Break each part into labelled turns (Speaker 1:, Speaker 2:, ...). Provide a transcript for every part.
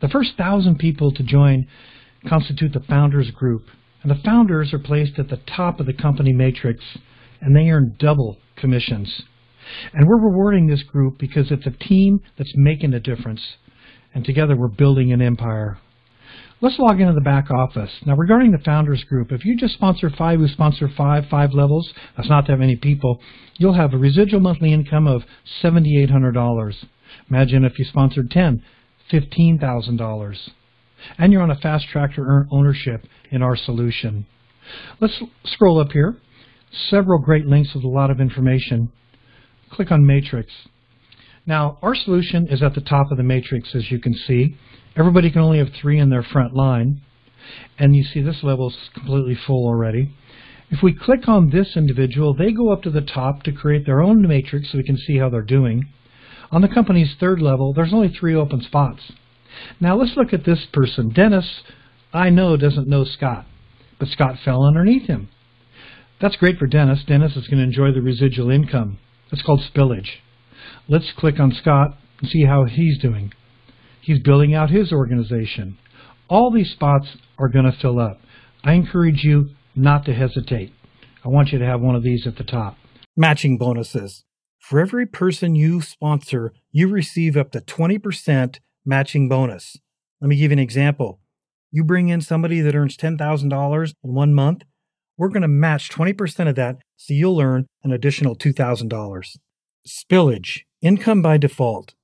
Speaker 1: The first thousand people to join constitute the founders group, and the founders are placed at the top of the company matrix, and they earn double commissions. And we're rewarding this group because it's a team that's making a difference, and together we're building an empire. Let's log into the back office. Now regarding the founders group, if you just sponsor five who sponsor five, five levels, that's not that many people, you'll have a residual monthly income of $7,800. Imagine if you sponsored 10, $15,000. And you're on a fast track to earn ownership in our solution. Let's scroll up here. Several great links with a lot of information. Click on Matrix. Now, our solution is at the top of the matrix, as you can see. Everybody can only have three in their front line. And you see this level is completely full already. If we click on this individual, they go up to the top to create their own matrix so we can see how they're doing. On the company's third level, there's only three open spots. Now let's look at this person. Dennis, I know, doesn't know Scott, but Scott fell underneath him. That's great for Dennis. Dennis is going to enjoy the residual income. That's called spillage. Let's click on Scott and see how he's doing. He's building out his organization. All these spots are going to fill up. I encourage you not to hesitate. I want you to have one of these at the top.
Speaker 2: Matching bonuses. For every person you sponsor, you receive up to 20% matching bonus. Let me give you an example. You bring in somebody that earns $10,000 in one month, we're going to match 20% of that so you'll earn an additional $2,000. Spillage, income by default.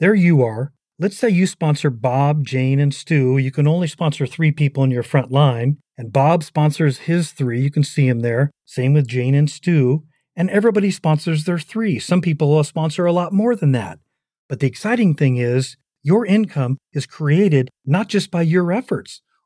Speaker 2: There you are. Let's say you sponsor Bob, Jane, and Stu. You can only sponsor three people in your front line, and Bob sponsors his three. You can see him there. Same with Jane and Stu. And everybody sponsors their three. Some people will sponsor a lot more than that. But the exciting thing is, your income is created not just by your efforts,